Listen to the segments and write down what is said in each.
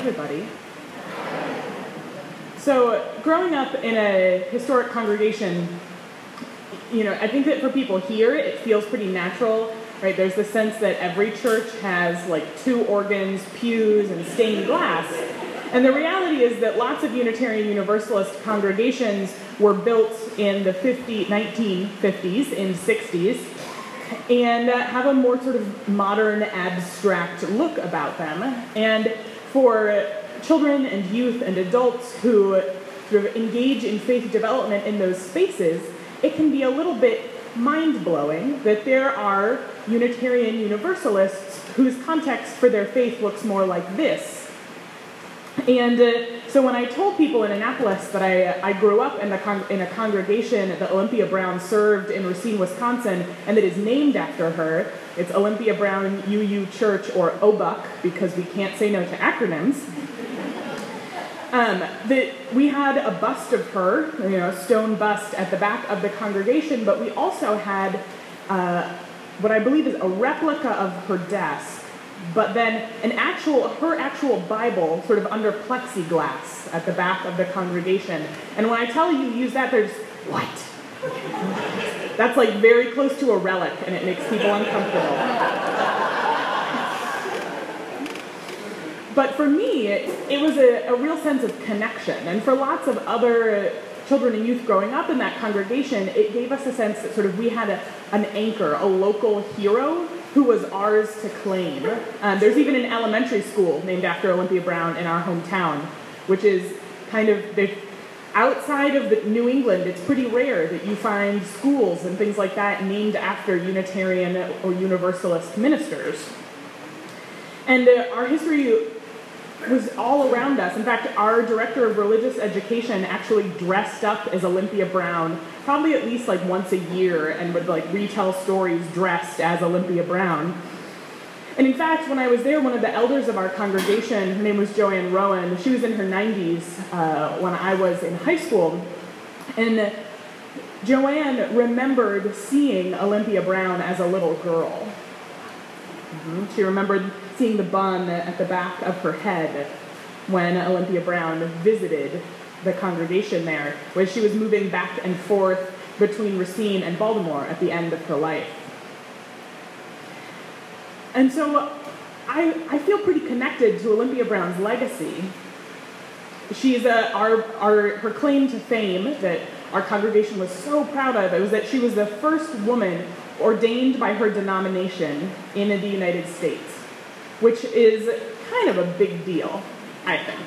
everybody. So, growing up in a historic congregation, you know, I think that for people here, it feels pretty natural, right? There's the sense that every church has like two organs, pews, and stained glass. And the reality is that lots of Unitarian Universalist congregations were built in the 50, 1950s and 60s and uh, have a more sort of modern, abstract look about them. And for children and youth and adults who sort of engage in faith development in those spaces, it can be a little bit mind blowing that there are Unitarian Universalists whose context for their faith looks more like this. And uh, so when I told people in Annapolis that I, I grew up in, con- in a congregation that Olympia Brown served in Racine, Wisconsin, and that is named after her, it's Olympia Brown UU Church or OBUC because we can't say no to acronyms. Um, that we had a bust of her, you know, a stone bust at the back of the congregation, but we also had uh, what I believe is a replica of her desk but then an actual her actual bible sort of under plexiglass at the back of the congregation. And when i tell UUs that there's what? That's like very close to a relic and it makes people uncomfortable. But for me it, it was a, a real sense of connection. And for lots of other children and youth growing up in that congregation it gave us a sense that sort of we had a, an anchor a local hero who was ours to claim. Um, there's even an elementary school named after Olympia Brown in our hometown, which is kind of outside of the New England. It's pretty rare that you find schools and things like that named after Unitarian or Universalist ministers. And uh, our history was all around us. In fact, our director of religious education actually dressed up as Olympia Brown probably at least like once a year and would like retell stories dressed as Olympia Brown. And in fact, when I was there, one of the elders of our congregation, her name was Joanne Rowan, she was in her 90s uh, when I was in high school. And Joanne remembered seeing Olympia Brown as a little girl. Mm-hmm. She remembered seeing the bun at the back of her head when Olympia Brown visited the congregation there, where she was moving back and forth between Racine and Baltimore at the end of her life. And so I, I feel pretty connected to Olympia Brown's legacy. She's a, our, our, her claim to fame that our congregation was so proud of it was that she was the first woman ordained by her denomination in the United States, which is kind of a big deal, I think.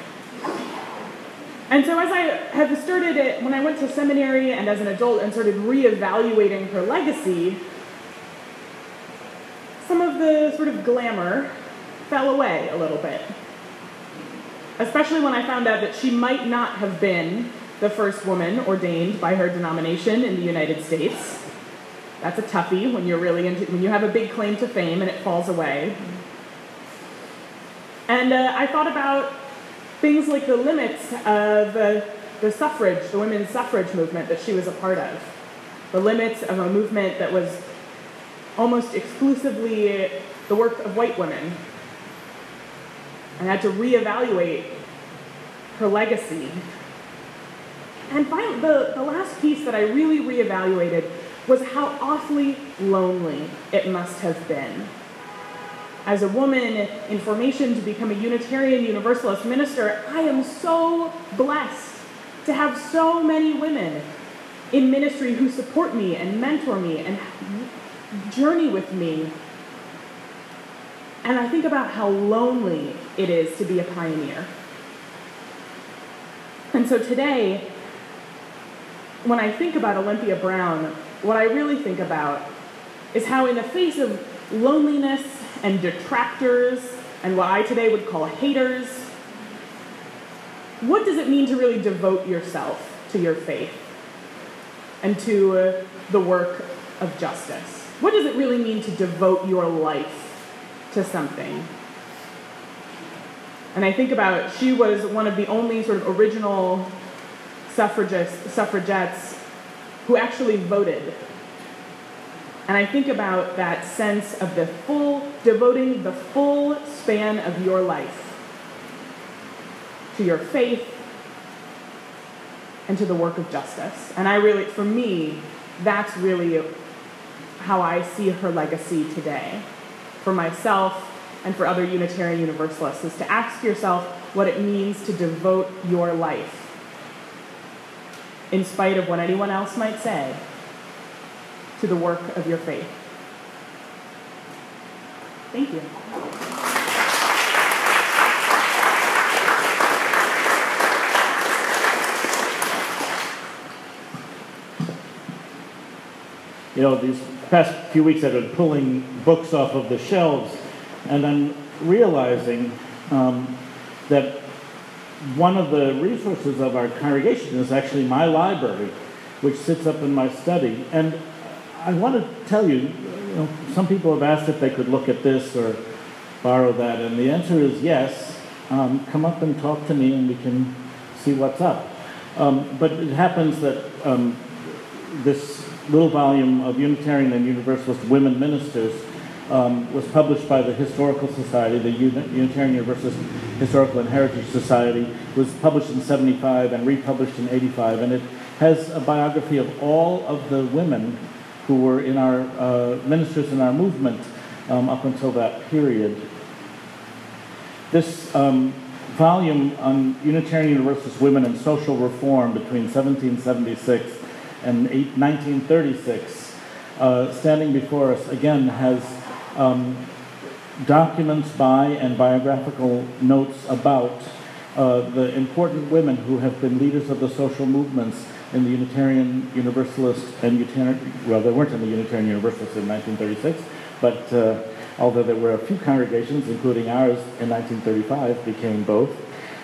And so, as I have started it, when I went to seminary and as an adult and started reevaluating her legacy, some of the sort of glamour fell away a little bit. Especially when I found out that she might not have been the first woman ordained by her denomination in the United States. That's a toughie when you're really into, when you have a big claim to fame and it falls away. And uh, I thought about things like the limits of uh, the suffrage, the women's suffrage movement that she was a part of, the limits of a movement that was almost exclusively the work of white women. I had to reevaluate her legacy. And finally, the, the last piece that I really reevaluated was how awfully lonely it must have been as a woman in formation to become a Unitarian Universalist minister, I am so blessed to have so many women in ministry who support me and mentor me and journey with me. And I think about how lonely it is to be a pioneer. And so today, when I think about Olympia Brown, what I really think about is how, in the face of loneliness and detractors and what I today would call haters. What does it mean to really devote yourself to your faith and to uh, the work of justice? What does it really mean to devote your life to something? And I think about she was one of the only sort of original suffragettes who actually voted and I think about that sense of the full, devoting the full span of your life to your faith, and to the work of justice. And I really, for me, that's really how I see her legacy today. For myself and for other Unitarian Universalists, is to ask yourself what it means to devote your life, in spite of what anyone else might say, to the work of your faith. Thank you. You know, these past few weeks I've been pulling books off of the shelves, and I'm realizing um, that one of the resources of our congregation is actually my library, which sits up in my study. And I want to tell you, you know, some people have asked if they could look at this or borrow that, and the answer is yes. Um, come up and talk to me, and we can see what's up. Um, but it happens that um, this little volume of Unitarian and Universalist women ministers um, was published by the Historical Society, the Unitarian Universalist Historical and Heritage Society, was published in 75 and republished in 85, and it has a biography of all of the women who were in our uh, ministers in our movement um, up until that period. This um, volume on Unitarian Universalist women and social reform between 1776 and 1936, uh, standing before us again, has um, documents by and biographical notes about uh, the important women who have been leaders of the social movements in the Unitarian Universalist and Unitarian, well, they weren't in the Unitarian Universalist in 1936, but uh, although there were a few congregations, including ours in 1935, became both.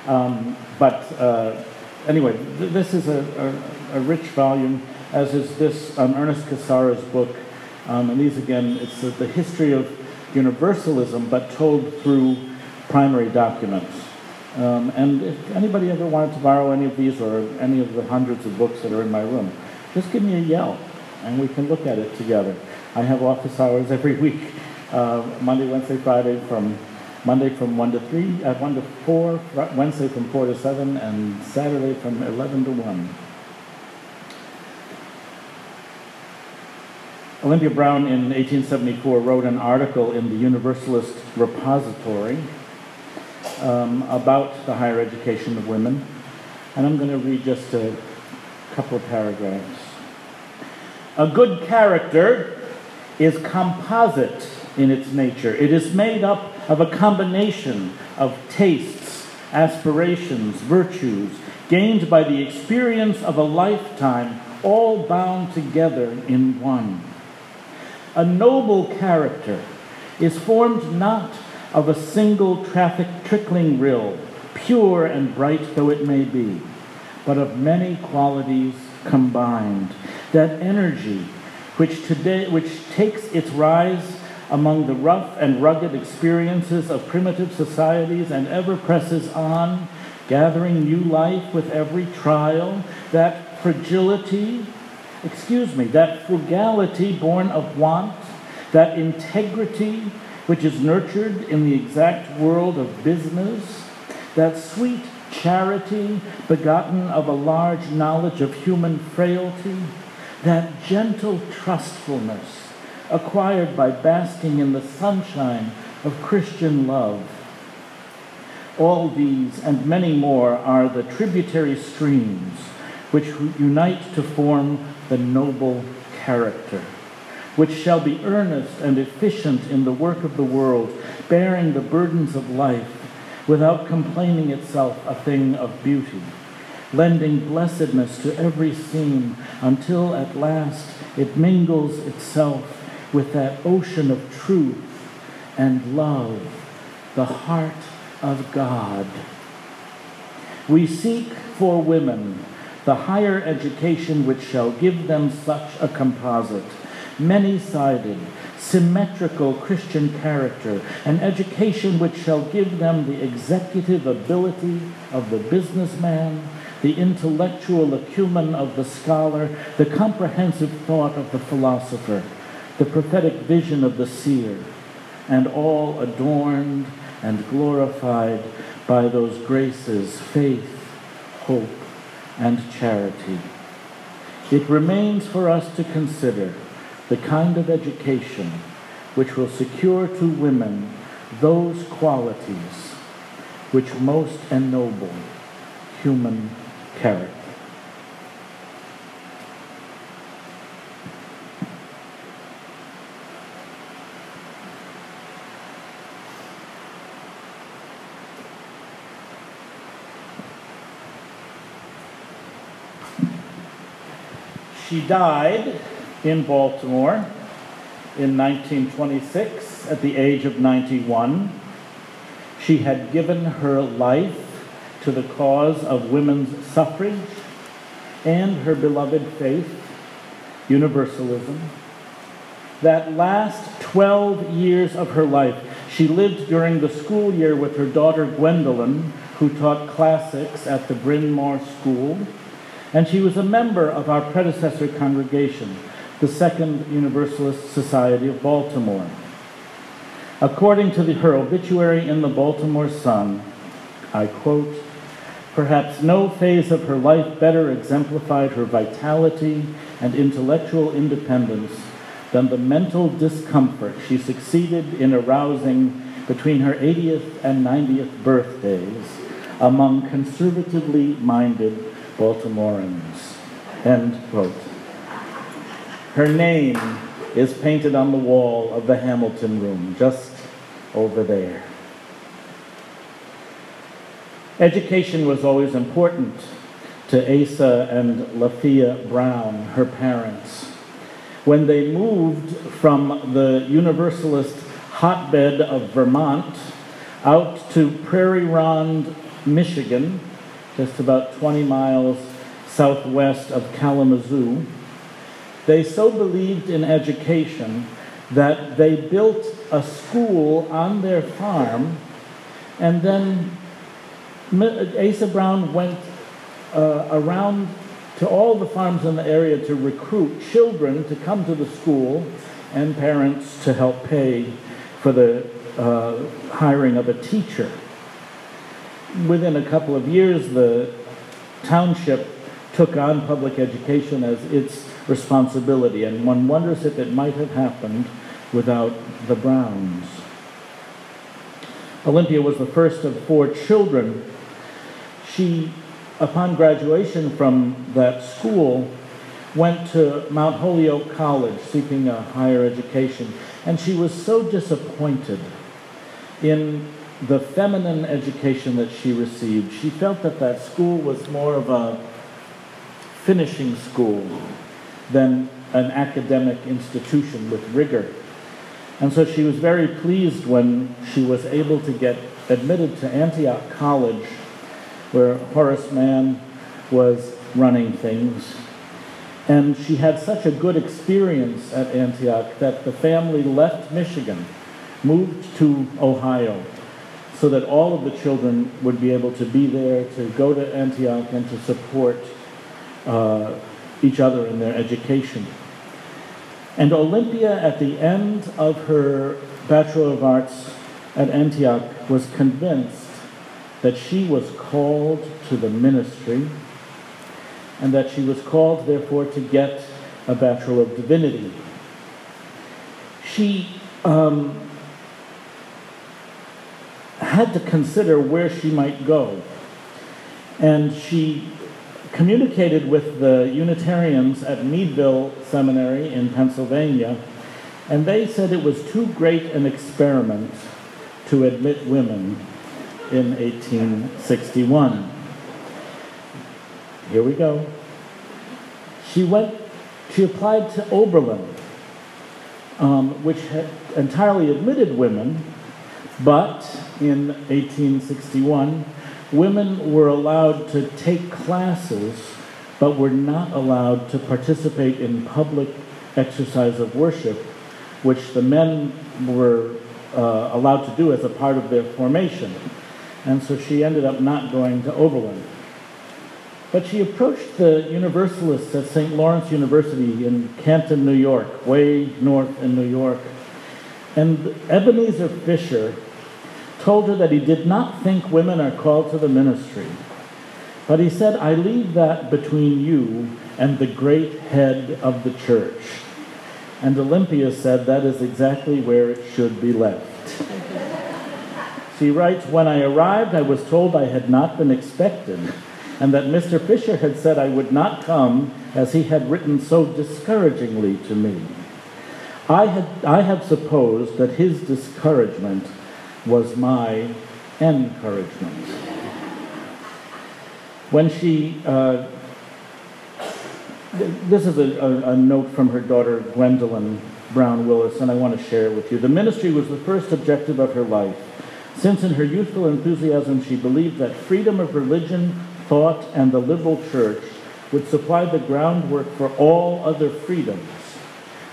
Um, but uh, anyway, th- this is a, a, a, rich volume, as is this um, Ernest Cassara's book. Um, and these, again, it's the, the history of universalism, but told through primary documents. Um, and if anybody ever wanted to borrow any of these or any of the hundreds of books that are in my room, just give me a yell and we can look at it together. I have office hours every week, uh, Monday, Wednesday, Friday from Monday from 1 to 3, uh, 1 to 4, Wednesday from 4 to 7, and Saturday from 11 to 1. Olympia Brown in 1874 wrote an article in the Universalist Repository um, about the higher education of women. And I'm going to read just a couple of paragraphs. A good character is composite in its nature. It is made up of a combination of tastes, aspirations, virtues, gained by the experience of a lifetime, all bound together in one. A noble character is formed not of a single traffic trickling rill, pure and bright though it may be, but of many qualities combined. That energy which today which takes its rise among the rough and rugged experiences of primitive societies and ever presses on, gathering new life with every trial, that fragility, excuse me, that frugality born of want, that integrity which is nurtured in the exact world of business, that sweet charity begotten of a large knowledge of human frailty, that gentle trustfulness acquired by basking in the sunshine of Christian love. All these and many more are the tributary streams which unite to form the noble character which shall be earnest and efficient in the work of the world, bearing the burdens of life, without complaining itself a thing of beauty, lending blessedness to every scene, until at last it mingles itself with that ocean of truth and love, the heart of God. We seek for women the higher education which shall give them such a composite many sided, symmetrical Christian character, an education which shall give them the executive ability of the businessman, the intellectual acumen of the scholar, the comprehensive thought of the philosopher, the prophetic vision of the seer, and all adorned and glorified by those graces faith, hope, and charity. It remains for us to consider the kind of education which will secure to women those qualities which most ennoble human character. She died in Baltimore in 1926 at the age of 91. She had given her life to the cause of women's suffrage and her beloved faith, Universalism. That last 12 years of her life, she lived during the school year with her daughter Gwendolyn, who taught classics at the Bryn Mawr School and she was a member of our predecessor congregation, the Second Universalist Society of Baltimore. According to the, her obituary in the Baltimore Sun, I quote, Perhaps no phase of her life better exemplified her vitality and intellectual independence than the mental discomfort she succeeded in arousing between her 80th and 90th birthdays among conservatively minded Baltimoreans. End quote. Her name is painted on the wall of the Hamilton Room, just over there. Education was always important to Asa and Lephia Brown, her parents. When they moved from the Universalist hotbed of Vermont out to Prairie Ronde, Michigan, just about 20 miles southwest of Kalamazoo. They so believed in education that they built a school on their farm, and then Asa Brown went uh, around to all the farms in the area to recruit children to come to the school and parents to help pay for the uh, hiring of a teacher. Within a couple of years, the township took on public education as its responsibility, and one wonders if it might have happened without the Browns. Olympia was the first of four children. She, upon graduation from that school, went to Mount Holyoke College seeking a higher education, and she was so disappointed in the feminine education that she received, she felt that that school was more of a finishing school than an academic institution with rigor. And so she was very pleased when she was able to get admitted to Antioch College, where Horace Mann was running things. And she had such a good experience at Antioch that the family left Michigan, moved to Ohio, so that all of the children would be able to be there, to go to Antioch, and to support uh, each other in their education. And Olympia, at the end of her Bachelor of Arts at Antioch, was convinced that she was called to the ministry and that she was called, therefore, to get a Bachelor of Divinity. She um, had to consider where she might go. And she communicated with the Unitarians at Meadville Seminary in Pennsylvania, and they said it was too great an experiment to admit women in 1861. Here we go. She went, she applied to Oberlin, um, which had entirely admitted women, but in 1861, women were allowed to take classes, but were not allowed to participate in public exercise of worship, which the men were uh, allowed to do as a part of their formation. And so she ended up not going to Oberlin. But she approached the Universalists at St. Lawrence University in Canton, New York, way north in New York. And Ebenezer Fisher told her that he did not think women are called to the ministry. But he said, I leave that between you and the great head of the church. And Olympia said that is exactly where it should be left. she writes, When I arrived, I was told I had not been expected, and that Mr. Fisher had said I would not come, as he had written so discouragingly to me. I had, I had supposed that his discouragement was my encouragement. When she, uh, this is a, a, a note from her daughter Gwendolyn Brown Willis, and I want to share it with you. The ministry was the first objective of her life, since in her youthful enthusiasm she believed that freedom of religion, thought, and the liberal church would supply the groundwork for all other freedoms.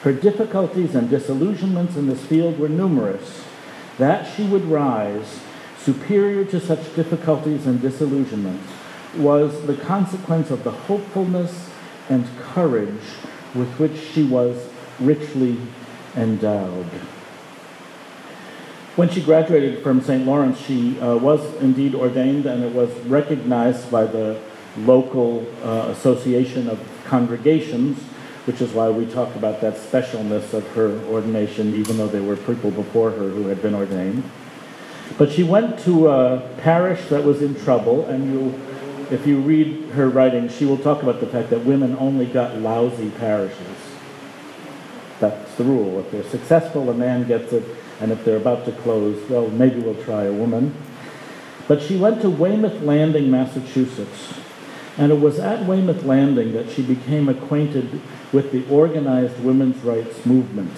Her difficulties and disillusionments in this field were numerous. That she would rise, superior to such difficulties and disillusionments, was the consequence of the hopefulness and courage with which she was richly endowed. When she graduated from St. Lawrence, she uh, was indeed ordained, and it was recognized by the local uh, association of congregations which is why we talk about that specialness of her ordination, even though there were people before her who had been ordained. But she went to a parish that was in trouble, and you, if you read her writing, she will talk about the fact that women only got lousy parishes. That's the rule. If they're successful, a man gets it, and if they're about to close, well, maybe we'll try a woman. But she went to Weymouth Landing, Massachusetts, and it was at Weymouth Landing that she became acquainted with the organized women's rights movement,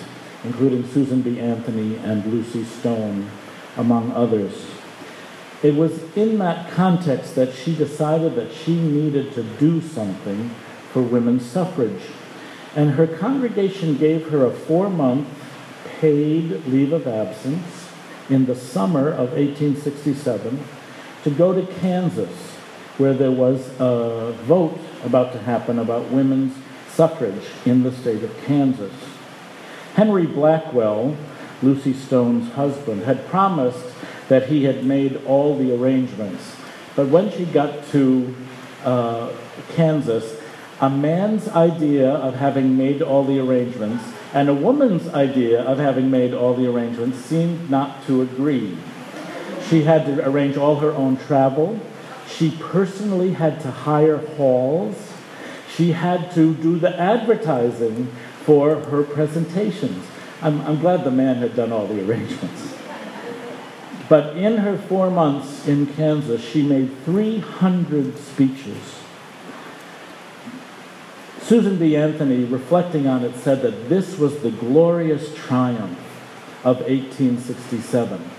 including Susan B. Anthony and Lucy Stone, among others. It was in that context that she decided that she needed to do something for women's suffrage. And her congregation gave her a four month paid leave of absence in the summer of 1867 to go to Kansas, where there was a vote about to happen about women's suffrage in the state of Kansas. Henry Blackwell, Lucy Stone's husband, had promised that he had made all the arrangements. But when she got to uh, Kansas, a man's idea of having made all the arrangements and a woman's idea of having made all the arrangements seemed not to agree. She had to arrange all her own travel. She personally had to hire halls she had to do the advertising for her presentations. I'm, I'm glad the man had done all the arrangements. But in her four months in Kansas, she made 300 speeches. Susan B. Anthony, reflecting on it, said that this was the glorious triumph of 1867.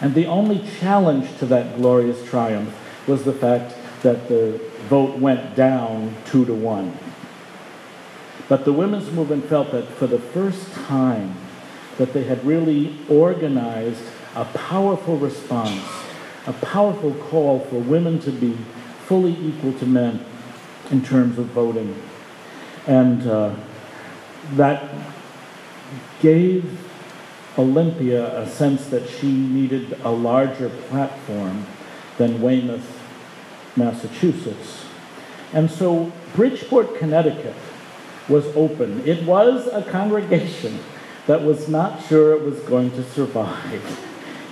And the only challenge to that glorious triumph was the fact that the vote went down two to one. But the women's movement felt that for the first time that they had really organized a powerful response, a powerful call for women to be fully equal to men in terms of voting. And uh, that gave Olympia a sense that she needed a larger platform than Weymouth Massachusetts. And so Bridgeport, Connecticut was open. It was a congregation that was not sure it was going to survive.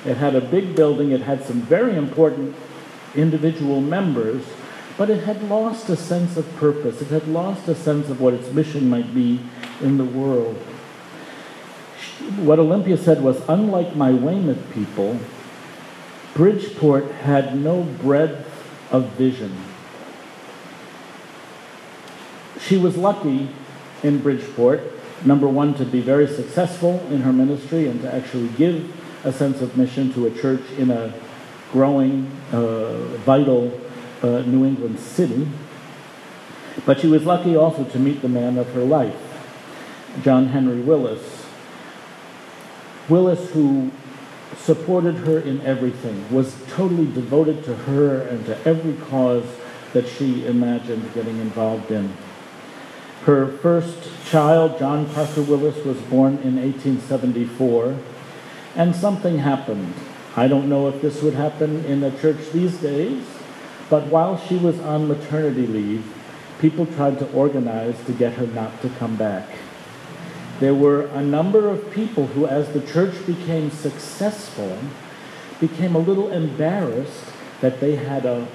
It had a big building, it had some very important individual members, but it had lost a sense of purpose. It had lost a sense of what its mission might be in the world. What Olympia said was unlike my Weymouth people, Bridgeport had no breadth of vision. She was lucky in Bridgeport, number one, to be very successful in her ministry and to actually give a sense of mission to a church in a growing, uh, vital uh, New England city. But she was lucky also to meet the man of her life, John Henry Willis. Willis, who supported her in everything, was totally devoted to her and to every cause that she imagined getting involved in. Her first child, John Parker Willis, was born in 1874, and something happened. I don't know if this would happen in a church these days, but while she was on maternity leave, people tried to organize to get her not to come back. There were a number of people who, as the church became successful, became a little embarrassed that they had a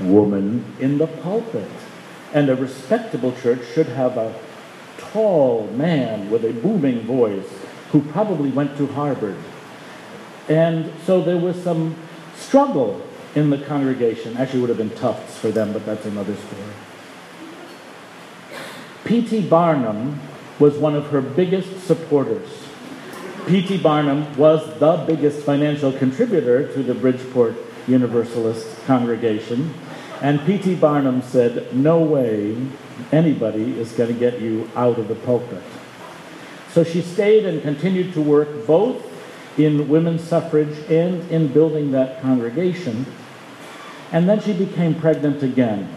woman in the pulpit. And a respectable church should have a tall man with a booming voice who probably went to Harvard. And so there was some struggle in the congregation. Actually, would have been Tufts for them, but that's another story. P.T. Barnum was one of her biggest supporters. P.T. Barnum was the biggest financial contributor to the Bridgeport Universalist congregation. And P.T. Barnum said, No way anybody is going to get you out of the pulpit. So she stayed and continued to work both in women's suffrage and in building that congregation. And then she became pregnant again.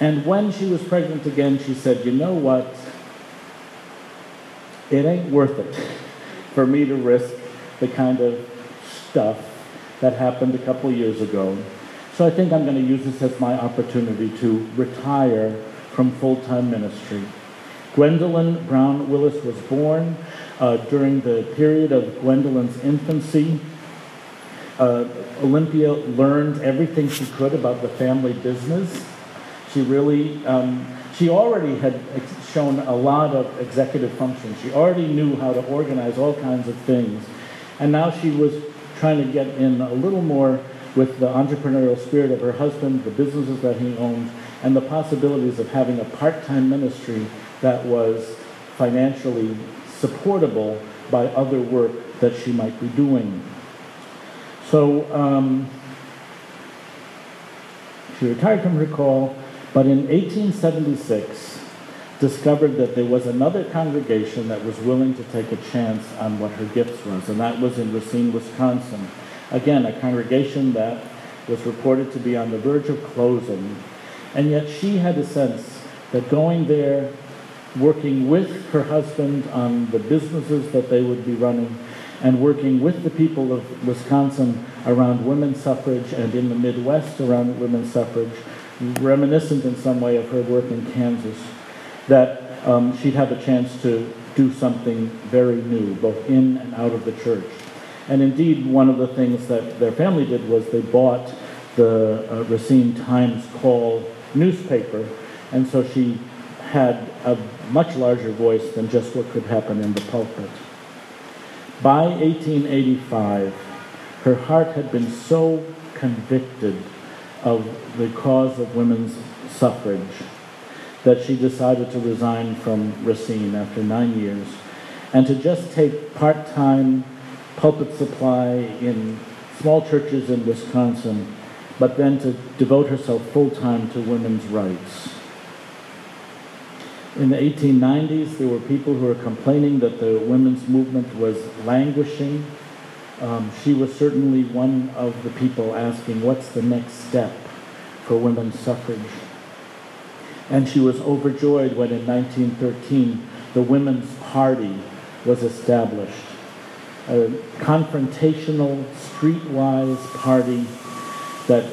And when she was pregnant again, she said, You know what? It ain't worth it for me to risk the kind of stuff that happened a couple years ago. So I think I'm going to use this as my opportunity to retire from full time ministry. Gwendolyn Brown Willis was born uh, during the period of Gwendolyn's infancy. Uh, Olympia learned everything she could about the family business. She really, um, she already had shown a lot of executive function. She already knew how to organize all kinds of things. And now she was trying to get in a little more with the entrepreneurial spirit of her husband, the businesses that he owned, and the possibilities of having a part time ministry that was financially supportable by other work that she might be doing. So um, she retired from her call, but in 1876 discovered that there was another congregation that was willing to take a chance on what her gifts was, and that was in Racine, Wisconsin. Again, a congregation that was reported to be on the verge of closing, and yet she had a sense that going there, working with her husband on the businesses that they would be running, and working with the people of Wisconsin around women's suffrage and in the Midwest around women's suffrage, reminiscent in some way of her work in Kansas, that um, she'd have a chance to do something very new, both in and out of the church. And indeed, one of the things that their family did was they bought the uh, Racine Times Call newspaper, and so she had a much larger voice than just what could happen in the pulpit. By 1885, her heart had been so convicted of the cause of women's suffrage that she decided to resign from Racine after nine years and to just take part time pulpit supply in small churches in Wisconsin, but then to devote herself full time to women's rights. In the 1890s, there were people who were complaining that the women's movement was languishing. Um, she was certainly one of the people asking, what's the next step for women's suffrage? And she was overjoyed when in 1913 the Women's Party was established. A confrontational, streetwise party that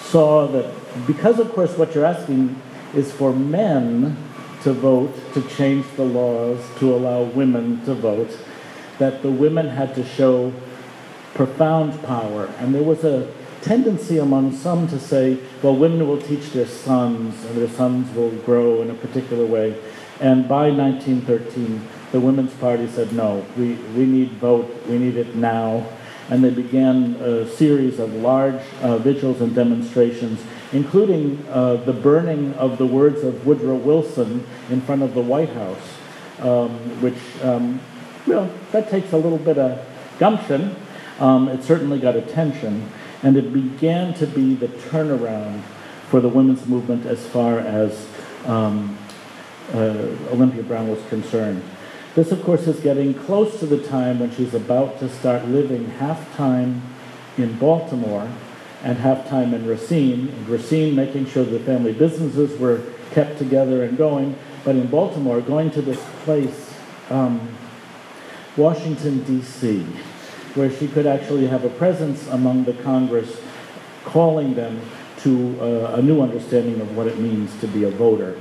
saw that, because of course what you're asking is for men to vote to change the laws to allow women to vote, that the women had to show profound power. And there was a tendency among some to say, well, women will teach their sons, and their sons will grow in a particular way. And by 1913, the Women's Party said, no, we, we need vote, we need it now. And they began a series of large uh, vigils and demonstrations including uh, the burning of the words of Woodrow Wilson in front of the White House, um, which, um, well, that takes a little bit of gumption. Um, it certainly got attention, and it began to be the turnaround for the women's movement as far as um, uh, Olympia Brown was concerned. This, of course, is getting close to the time when she's about to start living half time in Baltimore and half time in Racine. In Racine, making sure the family businesses were kept together and going. But in Baltimore, going to this place, um, Washington, D.C., where she could actually have a presence among the Congress, calling them to uh, a new understanding of what it means to be a voter.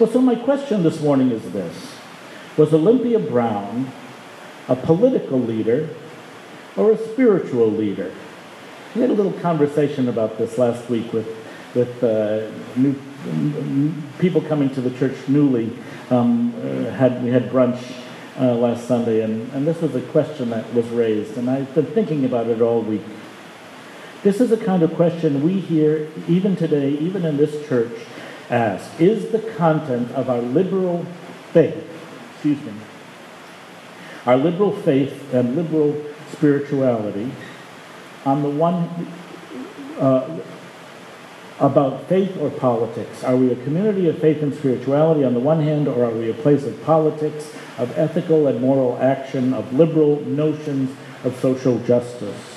Well, so my question this morning is this Was Olympia Brown a political leader or a spiritual leader? We had a little conversation about this last week with, with uh, new, people coming to the church newly. Um, uh, had, we had brunch uh, last Sunday, and, and this was a question that was raised, and I've been thinking about it all week. This is a kind of question we hear even today, even in this church, ask Is the content of our liberal faith, excuse me, our liberal faith and liberal spirituality, on the one, uh, about faith or politics. Are we a community of faith and spirituality on the one hand, or are we a place of politics, of ethical and moral action, of liberal notions of social justice?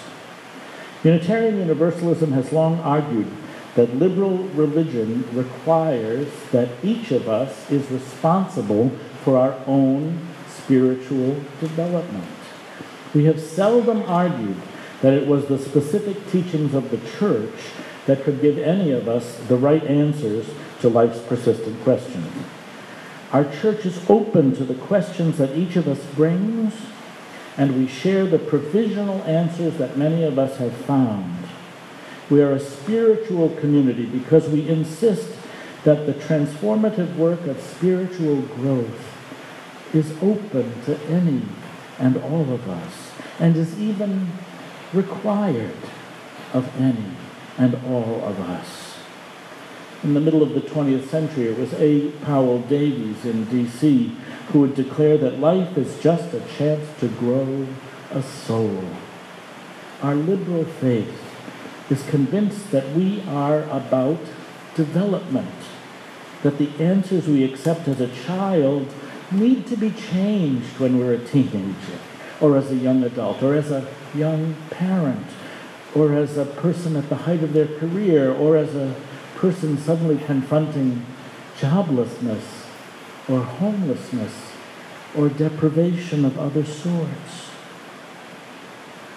Unitarian Universalism has long argued that liberal religion requires that each of us is responsible for our own spiritual development. We have seldom argued that it was the specific teachings of the church that could give any of us the right answers to life's persistent questions. Our church is open to the questions that each of us brings, and we share the provisional answers that many of us have found. We are a spiritual community because we insist that the transformative work of spiritual growth is open to any and all of us, and is even required of any and all of us. In the middle of the 20th century, it was A. Powell Davies in D.C. who would declare that life is just a chance to grow a soul. Our liberal faith is convinced that we are about development, that the answers we accept as a child need to be changed when we're a teenager, or as a young adult, or as a young parent, or as a person at the height of their career, or as a person suddenly confronting joblessness, or homelessness, or deprivation of other sorts.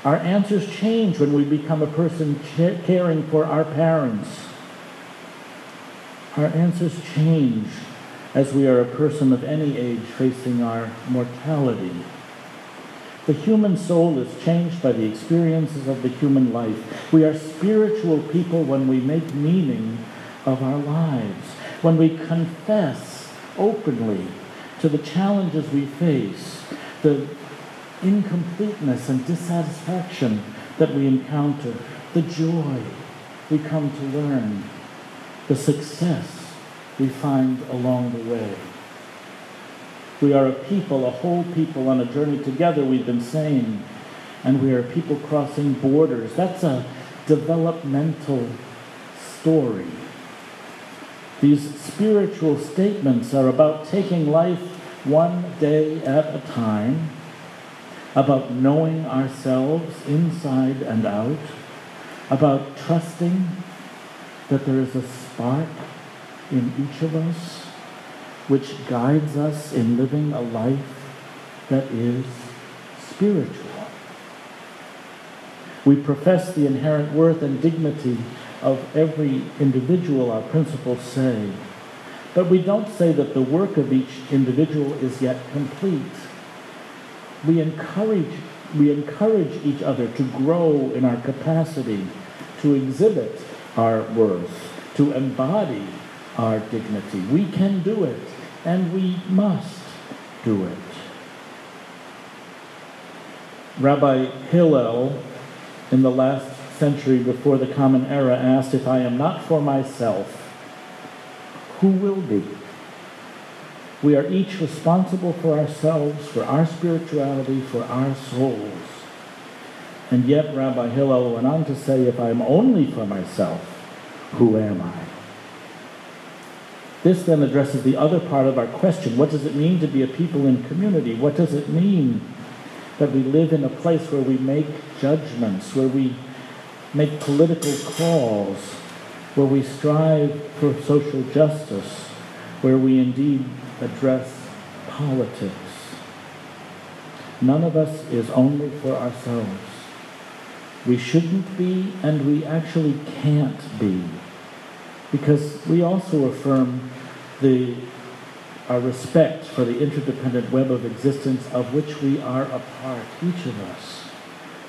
Our answers change when we become a person caring for our parents. Our answers change as we are a person of any age facing our mortality. The human soul is changed by the experiences of the human life. We are spiritual people when we make meaning of our lives, when we confess openly to the challenges we face, the incompleteness and dissatisfaction that we encounter, the joy we come to learn, the success we find along the way. We are a people, a whole people on a journey together, we've been saying, and we are people crossing borders. That's a developmental story. These spiritual statements are about taking life one day at a time, about knowing ourselves inside and out, about trusting that there is a spark in each of us, which guides us in living a life that is spiritual. We profess the inherent worth and dignity of every individual, our principles say, but we don't say that the work of each individual is yet complete. We encourage, we encourage each other to grow in our capacity to exhibit our worth, to embody our dignity. We can do it, and we must do it. Rabbi Hillel, in the last century before the Common Era, asked, If I am not for myself, who will be? We are each responsible for ourselves, for our spirituality, for our souls. And yet, Rabbi Hillel went on to say, If I am only for myself, who am I? This then addresses the other part of our question. What does it mean to be a people in community? What does it mean that we live in a place where we make judgments, where we make political calls, where we strive for social justice, where we indeed address politics? None of us is only for ourselves. We shouldn't be, and we actually can't be, because we also affirm the, our respect for the interdependent web of existence of which we are a part, each of us.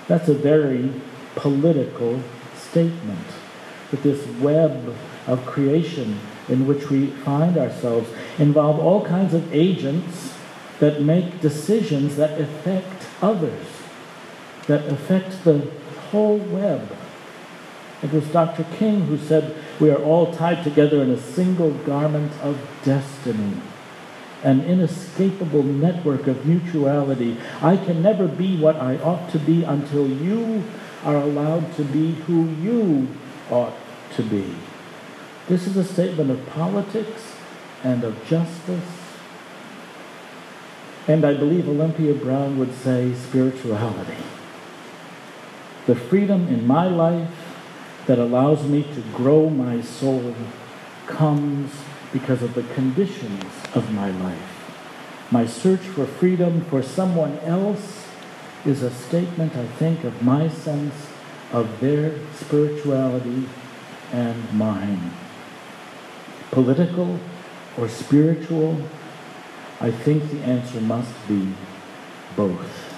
That's a very political statement. That this web of creation in which we find ourselves involve all kinds of agents that make decisions that affect others, that affect the whole web. It was Dr. King who said, We are all tied together in a single garment of destiny, an inescapable network of mutuality. I can never be what I ought to be until you are allowed to be who you ought to be. This is a statement of politics and of justice. And I believe Olympia Brown would say spirituality. The freedom in my life that allows me to grow my soul comes because of the conditions of my life. My search for freedom for someone else is a statement, I think, of my sense of their spirituality and mine. Political or spiritual, I think the answer must be both.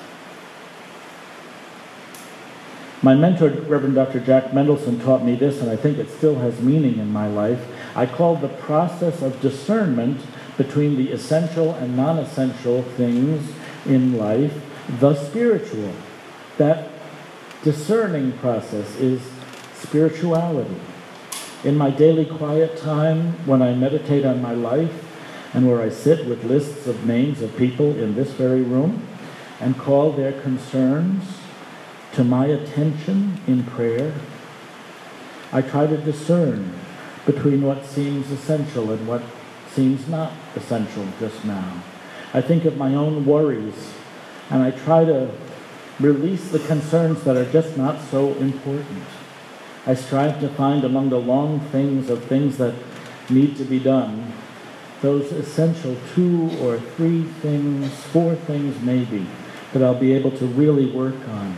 My mentor, Reverend Dr. Jack Mendelsohn, taught me this, and I think it still has meaning in my life. I call the process of discernment between the essential and non essential things in life the spiritual. That discerning process is spirituality. In my daily quiet time, when I meditate on my life, and where I sit with lists of names of people in this very room and call their concerns to my attention in prayer, I try to discern between what seems essential and what seems not essential just now. I think of my own worries and I try to release the concerns that are just not so important. I strive to find among the long things of things that need to be done those essential two or three things, four things maybe, that I'll be able to really work on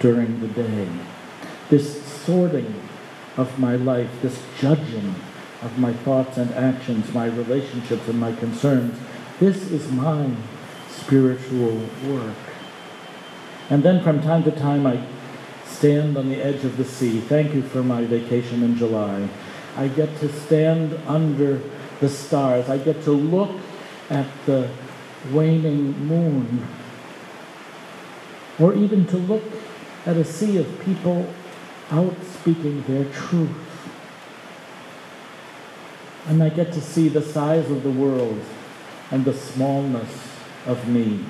during the day. This sorting of my life, this judging of my thoughts and actions, my relationships and my concerns, this is my spiritual work. And then from time to time, I stand on the edge of the sea. Thank you for my vacation in July. I get to stand under the stars. I get to look at the waning moon. Or even to look at a sea of people out speaking their truth. And I get to see the size of the world and the smallness of me.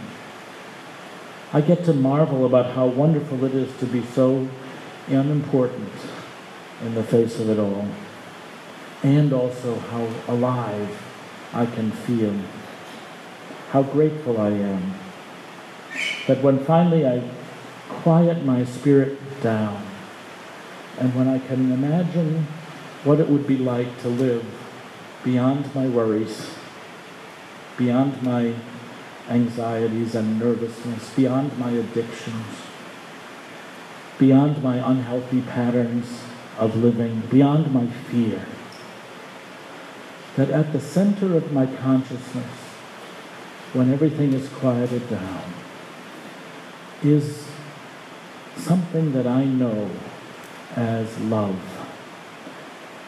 I get to marvel about how wonderful it is to be so unimportant in the face of it all and also how alive I can feel, how grateful I am that when finally I quiet my spirit down. And when I can imagine what it would be like to live beyond my worries, beyond my anxieties and nervousness, beyond my addictions, beyond my unhealthy patterns of living, beyond my fear that at the center of my consciousness, when everything is quieted down, is something that I know as love.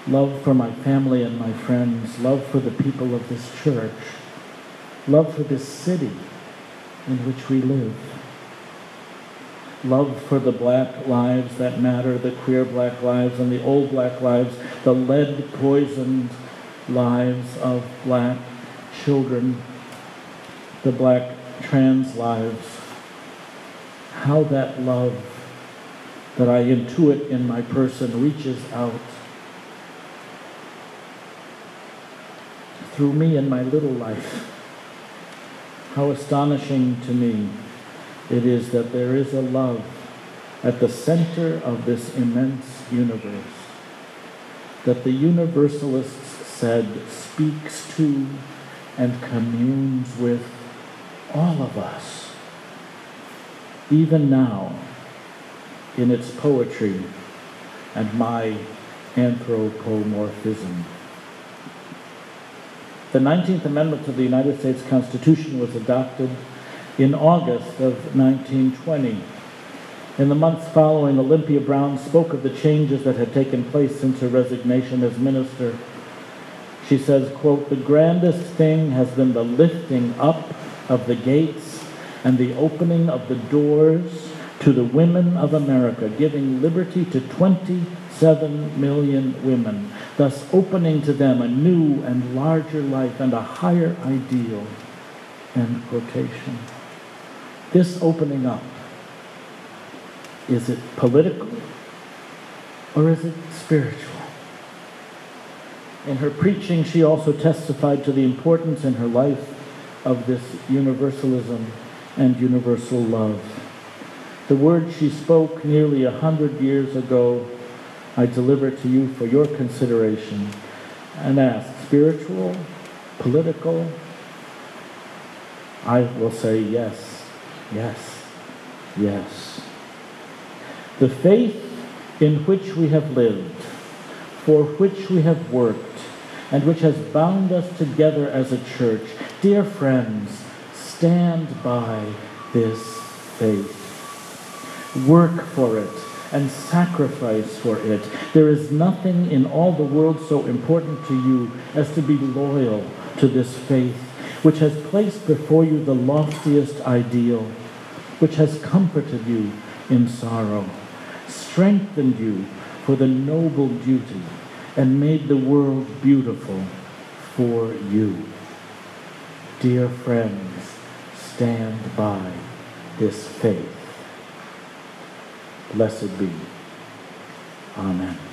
Love for my family and my friends, love for the people of this church, love for this city in which we live, love for the black lives that matter, the queer black lives and the old black lives, the lead poisoned lives of black children, the black trans lives, how that love that I intuit in my person reaches out through me in my little life. How astonishing to me it is that there is a love at the center of this immense universe, that the universalists said speaks to and communes with all of us even now, in its poetry and my anthropomorphism. The 19th Amendment to the United States Constitution was adopted in August of 1920. In the months following, Olympia Brown spoke of the changes that had taken place since her resignation as minister. She says, quote, the grandest thing has been the lifting up of the gates and the opening of the doors to the women of America, giving liberty to 27 million women, thus opening to them a new and larger life and a higher ideal. End quotation. This opening up, is it political or is it spiritual? In her preaching, she also testified to the importance in her life of this universalism and universal love. The words she spoke nearly a hundred years ago, I deliver to you for your consideration and ask spiritual, political? I will say yes, yes, yes. The faith in which we have lived, for which we have worked, and which has bound us together as a church, dear friends, stand by this faith. Work for it and sacrifice for it. There is nothing in all the world so important to you as to be loyal to this faith, which has placed before you the loftiest ideal, which has comforted you in sorrow, strengthened you for the noble duty, and made the world beautiful for you. Dear friends, stand by this faith. Blessed be. Amen.